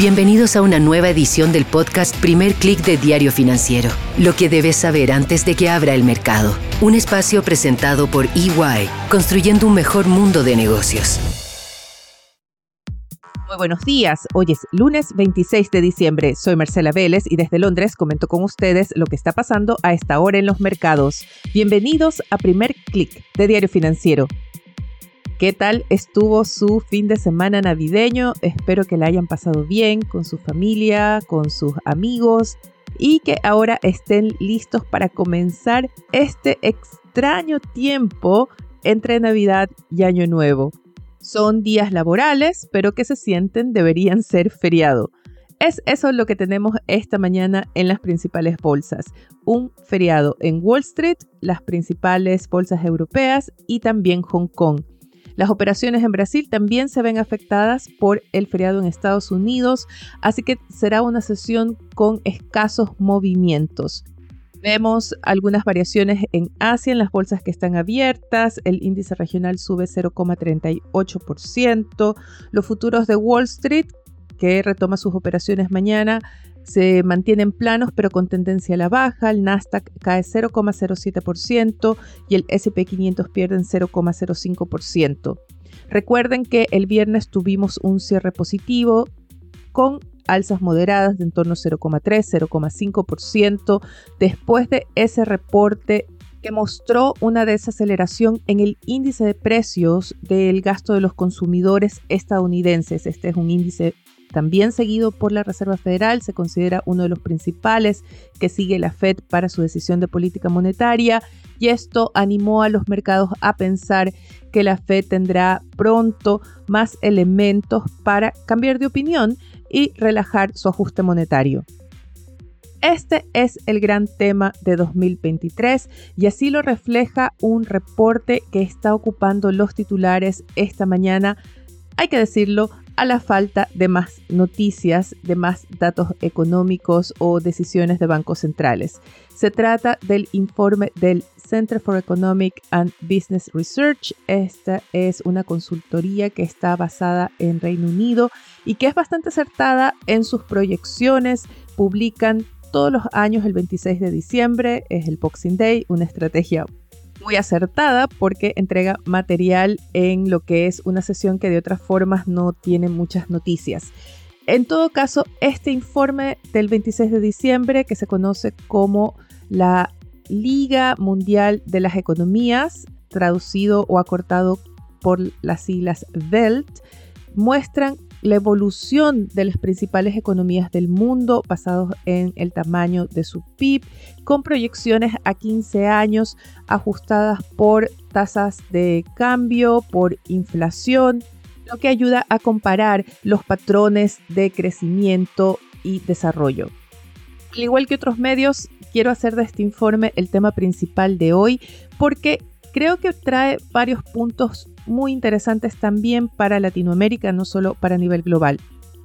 Bienvenidos a una nueva edición del podcast Primer Click de Diario Financiero. Lo que debes saber antes de que abra el mercado. Un espacio presentado por EY, construyendo un mejor mundo de negocios. Muy buenos días. Hoy es lunes 26 de diciembre. Soy Marcela Vélez y desde Londres comento con ustedes lo que está pasando a esta hora en los mercados. Bienvenidos a Primer Click de Diario Financiero. ¿Qué tal estuvo su fin de semana navideño? Espero que la hayan pasado bien con su familia, con sus amigos y que ahora estén listos para comenzar este extraño tiempo entre Navidad y Año Nuevo. Son días laborales, pero que se sienten deberían ser feriado. Es eso lo que tenemos esta mañana en las principales bolsas. Un feriado en Wall Street, las principales bolsas europeas y también Hong Kong. Las operaciones en Brasil también se ven afectadas por el feriado en Estados Unidos, así que será una sesión con escasos movimientos. Vemos algunas variaciones en Asia, en las bolsas que están abiertas. El índice regional sube 0,38%. Los futuros de Wall Street, que retoma sus operaciones mañana, se mantienen planos pero con tendencia a la baja, el Nasdaq cae 0,07% y el SP500 pierden 0,05%. Recuerden que el viernes tuvimos un cierre positivo con alzas moderadas de en torno a 0,3, 0,5% después de ese reporte que mostró una desaceleración en el índice de precios del gasto de los consumidores estadounidenses. Este es un índice también seguido por la Reserva Federal, se considera uno de los principales que sigue la Fed para su decisión de política monetaria y esto animó a los mercados a pensar que la Fed tendrá pronto más elementos para cambiar de opinión y relajar su ajuste monetario. Este es el gran tema de 2023 y así lo refleja un reporte que está ocupando los titulares esta mañana. Hay que decirlo, a la falta de más noticias, de más datos económicos o decisiones de bancos centrales. Se trata del informe del Center for Economic and Business Research. Esta es una consultoría que está basada en Reino Unido y que es bastante acertada en sus proyecciones. Publican todos los años el 26 de diciembre, es el Boxing Day, una estrategia muy acertada porque entrega material en lo que es una sesión que de otras formas no tiene muchas noticias. En todo caso, este informe del 26 de diciembre, que se conoce como la Liga Mundial de las Economías, traducido o acortado por las siglas VELT, muestran la evolución de las principales economías del mundo basados en el tamaño de su PIB, con proyecciones a 15 años ajustadas por tasas de cambio, por inflación, lo que ayuda a comparar los patrones de crecimiento y desarrollo. Al igual que otros medios, quiero hacer de este informe el tema principal de hoy porque creo que trae varios puntos muy interesantes también para Latinoamérica, no solo para nivel global.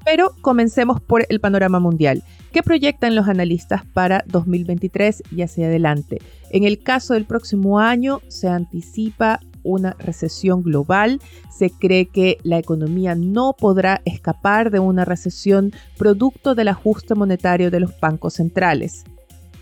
Pero comencemos por el panorama mundial. ¿Qué proyectan los analistas para 2023 y hacia adelante? En el caso del próximo año se anticipa una recesión global. Se cree que la economía no podrá escapar de una recesión producto del ajuste monetario de los bancos centrales.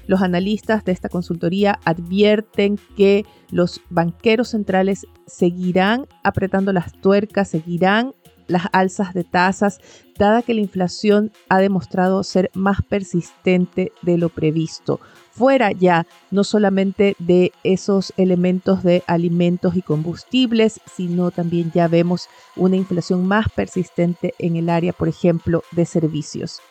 Los analistas de esta consultoría advierten que los banqueros centrales seguirán apretando las tuercas, seguirán las alzas de tasas, dada que la inflación ha demostrado ser más persistente de lo previsto. Fuera ya no solamente de esos elementos de alimentos y combustibles, sino también ya vemos una inflación más persistente en el área, por ejemplo, de servicios.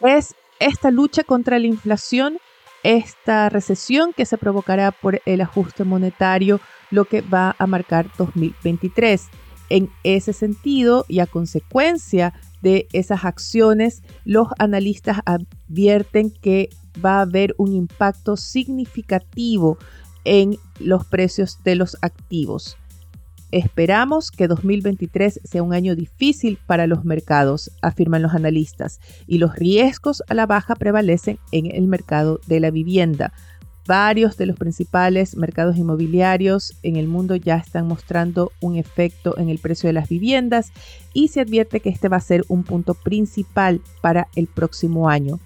Es esta lucha contra la inflación, esta recesión que se provocará por el ajuste monetario, lo que va a marcar 2023. En ese sentido y a consecuencia de esas acciones, los analistas advierten que va a haber un impacto significativo en los precios de los activos. Esperamos que 2023 sea un año difícil para los mercados, afirman los analistas, y los riesgos a la baja prevalecen en el mercado de la vivienda. Varios de los principales mercados inmobiliarios en el mundo ya están mostrando un efecto en el precio de las viviendas y se advierte que este va a ser un punto principal para el próximo año.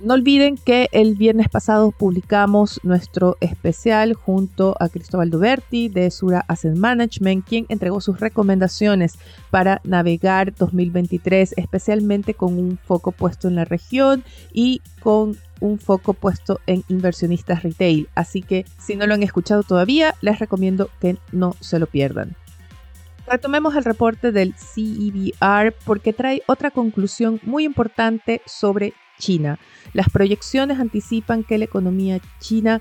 No olviden que el viernes pasado publicamos nuestro especial junto a Cristóbal Duberti de Sura Asset Management, quien entregó sus recomendaciones para navegar 2023, especialmente con un foco puesto en la región y con un foco puesto en inversionistas retail. Así que si no lo han escuchado todavía, les recomiendo que no se lo pierdan. Retomemos el reporte del CEBR porque trae otra conclusión muy importante sobre China. Las proyecciones anticipan que la economía china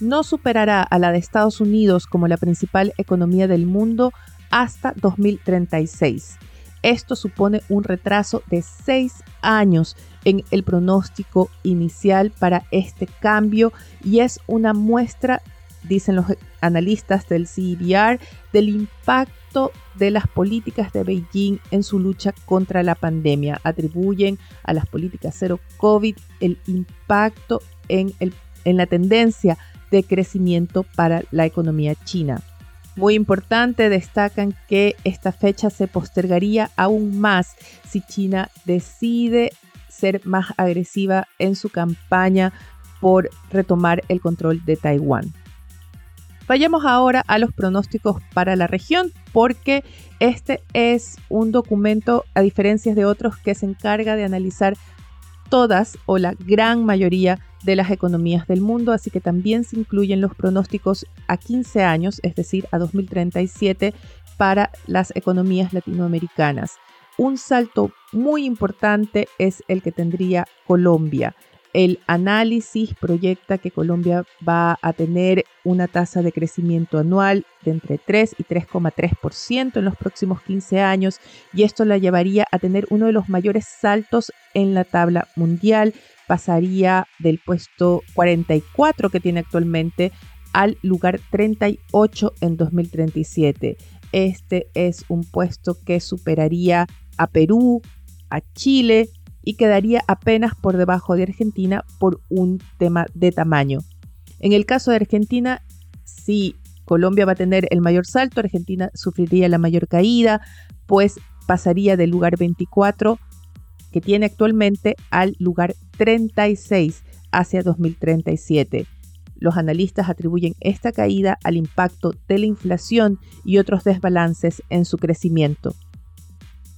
no superará a la de Estados Unidos como la principal economía del mundo hasta 2036. Esto supone un retraso de seis años en el pronóstico inicial para este cambio y es una muestra, dicen los analistas del CBR, del impacto de las políticas de Beijing en su lucha contra la pandemia. Atribuyen a las políticas cero COVID el impacto en, en la tendencia de crecimiento para la economía china. Muy importante, destacan que esta fecha se postergaría aún más si China decide ser más agresiva en su campaña por retomar el control de Taiwán. Vayamos ahora a los pronósticos para la región, porque este es un documento, a diferencia de otros, que se encarga de analizar todas o la gran mayoría de las economías del mundo, así que también se incluyen los pronósticos a 15 años, es decir, a 2037, para las economías latinoamericanas. Un salto muy importante es el que tendría Colombia. El análisis proyecta que Colombia va a tener una tasa de crecimiento anual de entre 3 y 3,3% en los próximos 15 años y esto la llevaría a tener uno de los mayores saltos en la tabla mundial. Pasaría del puesto 44 que tiene actualmente al lugar 38 en 2037. Este es un puesto que superaría a Perú, a Chile y quedaría apenas por debajo de Argentina por un tema de tamaño. En el caso de Argentina, si Colombia va a tener el mayor salto, Argentina sufriría la mayor caída, pues pasaría del lugar 24 que tiene actualmente al lugar 36 hacia 2037. Los analistas atribuyen esta caída al impacto de la inflación y otros desbalances en su crecimiento.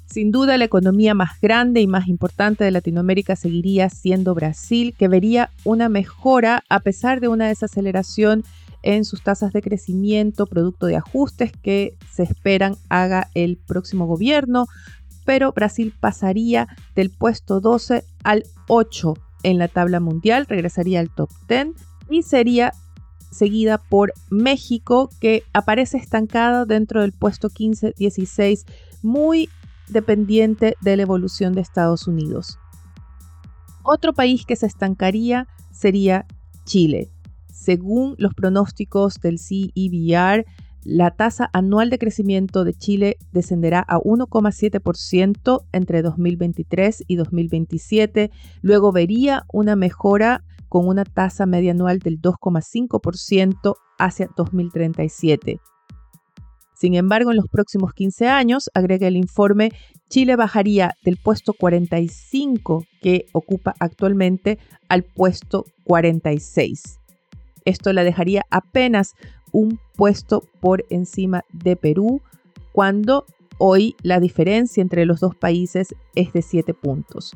Sin duda, la economía más grande y más importante de Latinoamérica seguiría siendo Brasil, que vería una mejora a pesar de una desaceleración en sus tasas de crecimiento, producto de ajustes que se esperan haga el próximo gobierno, pero Brasil pasaría del puesto 12 al 8 en la tabla mundial, regresaría al top 10 y sería seguida por México, que aparece estancada dentro del puesto 15-16, muy dependiente de la evolución de Estados Unidos. Otro país que se estancaría sería Chile. Según los pronósticos del CEBR, la tasa anual de crecimiento de Chile descenderá a 1,7% entre 2023 y 2027. Luego vería una mejora con una tasa media anual del 2,5% hacia 2037. Sin embargo, en los próximos 15 años, agrega el informe, Chile bajaría del puesto 45 que ocupa actualmente al puesto 46. Esto la dejaría apenas un puesto por encima de Perú, cuando hoy la diferencia entre los dos países es de 7 puntos.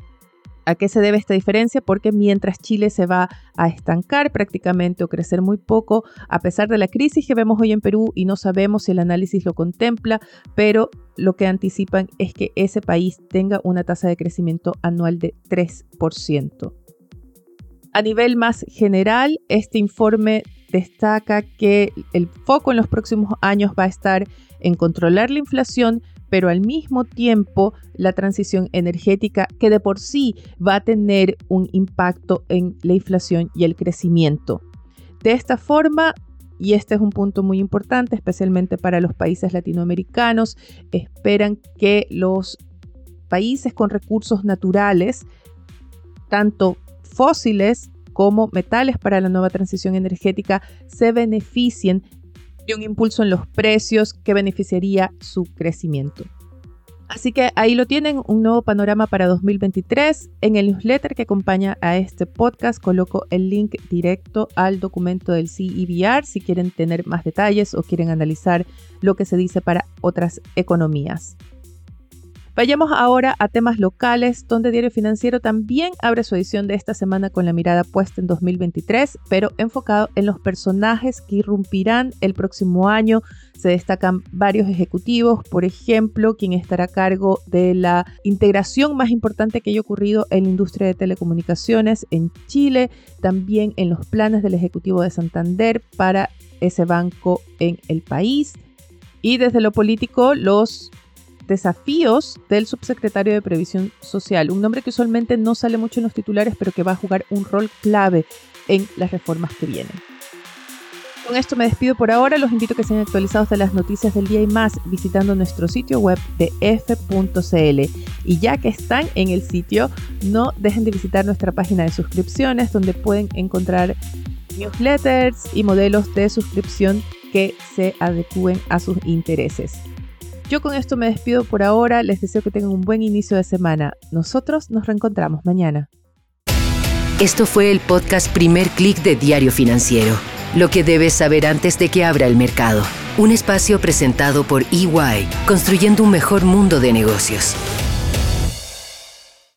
¿A qué se debe esta diferencia? Porque mientras Chile se va a estancar prácticamente o crecer muy poco, a pesar de la crisis que vemos hoy en Perú y no sabemos si el análisis lo contempla, pero lo que anticipan es que ese país tenga una tasa de crecimiento anual de 3%. A nivel más general, este informe destaca que el foco en los próximos años va a estar en controlar la inflación, pero al mismo tiempo la transición energética que de por sí va a tener un impacto en la inflación y el crecimiento. De esta forma, y este es un punto muy importante, especialmente para los países latinoamericanos, esperan que los países con recursos naturales, tanto fósiles como metales para la nueva transición energética se beneficien de un impulso en los precios que beneficiaría su crecimiento. Así que ahí lo tienen, un nuevo panorama para 2023. En el newsletter que acompaña a este podcast coloco el link directo al documento del CEBR si quieren tener más detalles o quieren analizar lo que se dice para otras economías. Vayamos ahora a temas locales, donde Diario Financiero también abre su edición de esta semana con la mirada puesta en 2023, pero enfocado en los personajes que irrumpirán el próximo año. Se destacan varios ejecutivos, por ejemplo, quien estará a cargo de la integración más importante que haya ocurrido en la industria de telecomunicaciones en Chile, también en los planes del Ejecutivo de Santander para ese banco en el país. Y desde lo político, los desafíos del subsecretario de Previsión Social, un nombre que usualmente no sale mucho en los titulares, pero que va a jugar un rol clave en las reformas que vienen. Con esto me despido por ahora, los invito a que sean actualizados de las noticias del día y más visitando nuestro sitio web de f.cl. Y ya que están en el sitio, no dejen de visitar nuestra página de suscripciones donde pueden encontrar newsletters y modelos de suscripción que se adecúen a sus intereses. Yo con esto me despido por ahora, les deseo que tengan un buen inicio de semana. Nosotros nos reencontramos mañana. Esto fue el podcast Primer Click de Diario Financiero, lo que debes saber antes de que abra el mercado. Un espacio presentado por EY, construyendo un mejor mundo de negocios.